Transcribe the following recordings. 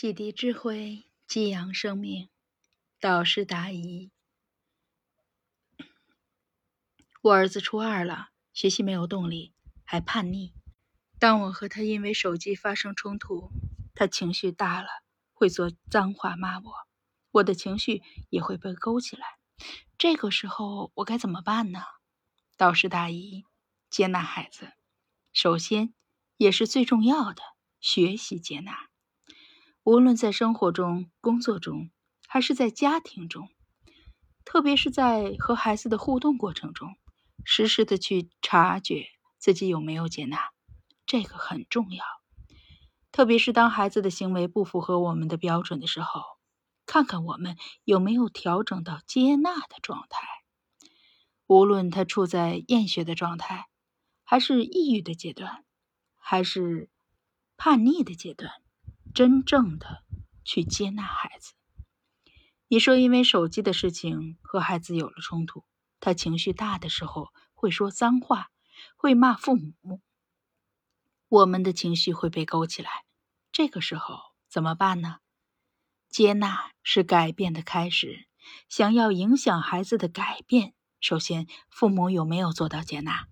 启迪智慧，激扬生命，导师答疑。我儿子初二了，学习没有动力，还叛逆。当我和他因为手机发生冲突，他情绪大了，会说脏话骂我，我的情绪也会被勾起来。这个时候我该怎么办呢？导师答疑：接纳孩子，首先也是最重要的，学习接纳。无论在生活中、工作中，还是在家庭中，特别是在和孩子的互动过程中，时时的去察觉自己有没有接纳，这个很重要。特别是当孩子的行为不符合我们的标准的时候，看看我们有没有调整到接纳的状态。无论他处在厌学的状态，还是抑郁的阶段，还是叛逆的阶段。真正的去接纳孩子。你说，因为手机的事情和孩子有了冲突，他情绪大的时候会说脏话，会骂父母，我们的情绪会被勾起来。这个时候怎么办呢？接纳是改变的开始。想要影响孩子的改变，首先父母有没有做到接纳？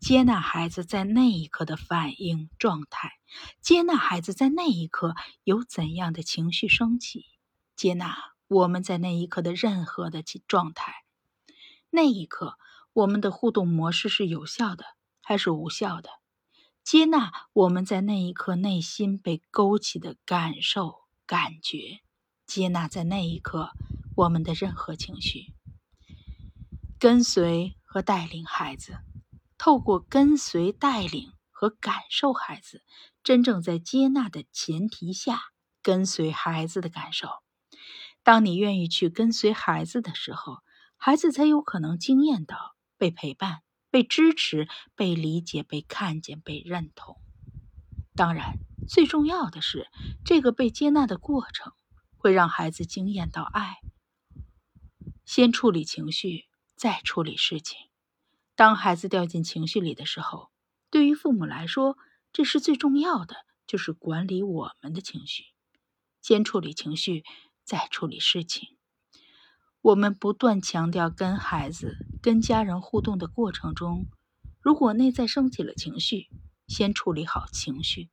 接纳孩子在那一刻的反应状态，接纳孩子在那一刻有怎样的情绪升起，接纳我们在那一刻的任何的状态。那一刻，我们的互动模式是有效的还是无效的？接纳我们在那一刻内心被勾起的感受、感觉，接纳在那一刻我们的任何情绪，跟随和带领孩子。透过跟随、带领和感受孩子，真正在接纳的前提下，跟随孩子的感受。当你愿意去跟随孩子的时候，孩子才有可能经验到被陪伴、被支持、被理解、被看见、被认同。当然，最重要的是，这个被接纳的过程会让孩子惊艳到爱。先处理情绪，再处理事情。当孩子掉进情绪里的时候，对于父母来说，这是最重要的，就是管理我们的情绪，先处理情绪，再处理事情。我们不断强调，跟孩子、跟家人互动的过程中，如果内在升起了情绪，先处理好情绪，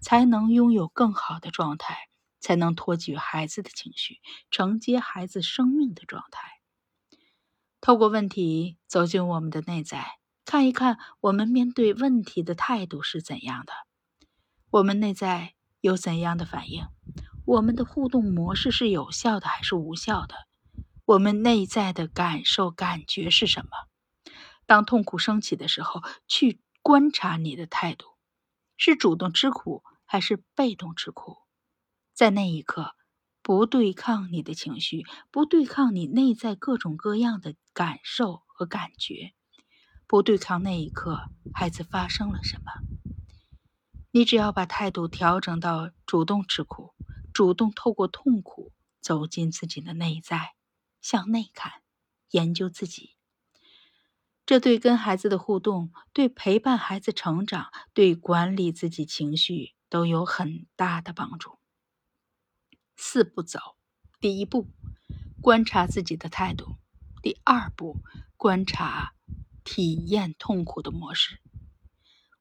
才能拥有更好的状态，才能托举孩子的情绪，承接孩子生命的状态。透过问题走进我们的内在，看一看我们面对问题的态度是怎样的，我们内在有怎样的反应，我们的互动模式是有效的还是无效的，我们内在的感受感觉是什么？当痛苦升起的时候，去观察你的态度，是主动吃苦还是被动吃苦？在那一刻。不对抗你的情绪，不对抗你内在各种各样的感受和感觉，不对抗那一刻孩子发生了什么。你只要把态度调整到主动吃苦，主动透过痛苦走进自己的内在，向内看，研究自己。这对跟孩子的互动，对陪伴孩子成长，对管理自己情绪都有很大的帮助。四步走：第一步，观察自己的态度；第二步，观察体验痛苦的模式。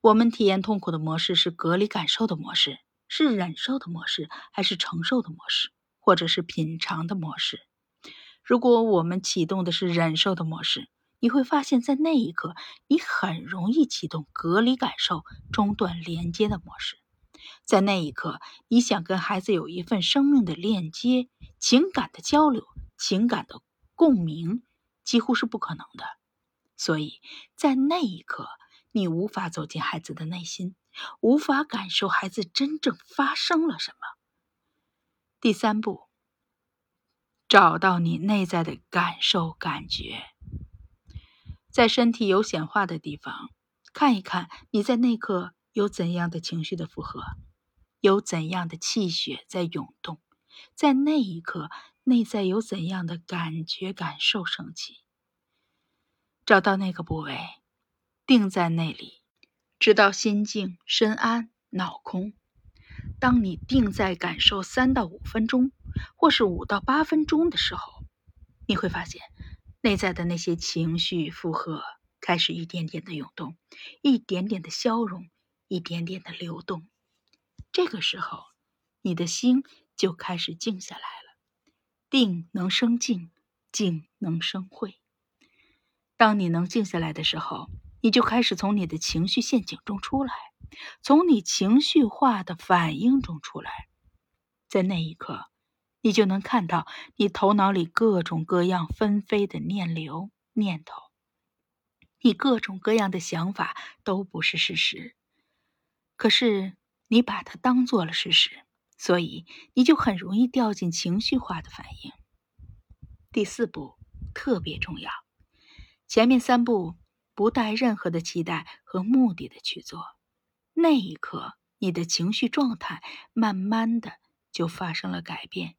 我们体验痛苦的模式是隔离感受的模式，是忍受的模式，还是承受的模式，或者是品尝的模式？如果我们启动的是忍受的模式，你会发现在那一刻，你很容易启动隔离感受、中断连接的模式。在那一刻，你想跟孩子有一份生命的链接、情感的交流、情感的共鸣，几乎是不可能的。所以在那一刻，你无法走进孩子的内心，无法感受孩子真正发生了什么。第三步，找到你内在的感受、感觉，在身体有显化的地方，看一看你在那刻。有怎样的情绪的负荷，有怎样的气血在涌动，在那一刻，内在有怎样的感觉、感受升起？找到那个部位，定在那里，直到心静、身安、脑空。当你定在感受三到五分钟，或是五到八分钟的时候，你会发现内在的那些情绪负荷开始一点点的涌动，一点点的消融，一点点的流动。这个时候，你的心就开始静下来了。定能生静，静能生慧。当你能静下来的时候，你就开始从你的情绪陷阱中出来，从你情绪化的反应中出来。在那一刻，你就能看到你头脑里各种各样纷飞的念流、念头，你各种各样的想法都不是事实，可是你把它当做了事实，所以你就很容易掉进情绪化的反应。第四步特别重要，前面三步。不带任何的期待和目的的去做，那一刻，你的情绪状态慢慢的就发生了改变，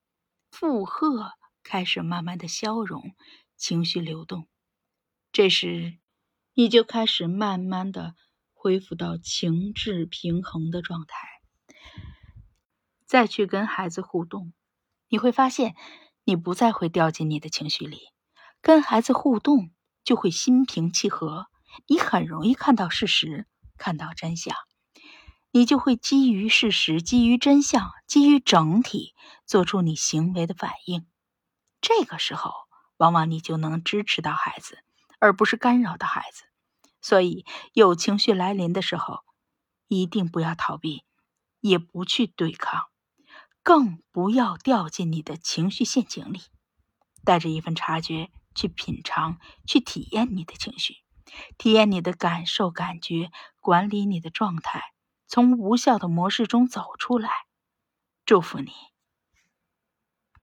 负荷开始慢慢的消融，情绪流动，这时，你就开始慢慢的恢复到情志平衡的状态，再去跟孩子互动，你会发现，你不再会掉进你的情绪里，跟孩子互动。就会心平气和，你很容易看到事实，看到真相，你就会基于事实、基于真相、基于整体做出你行为的反应。这个时候，往往你就能支持到孩子，而不是干扰到孩子。所以，有情绪来临的时候，一定不要逃避，也不去对抗，更不要掉进你的情绪陷阱里，带着一份察觉。去品尝，去体验你的情绪，体验你的感受、感觉，管理你的状态，从无效的模式中走出来。祝福你。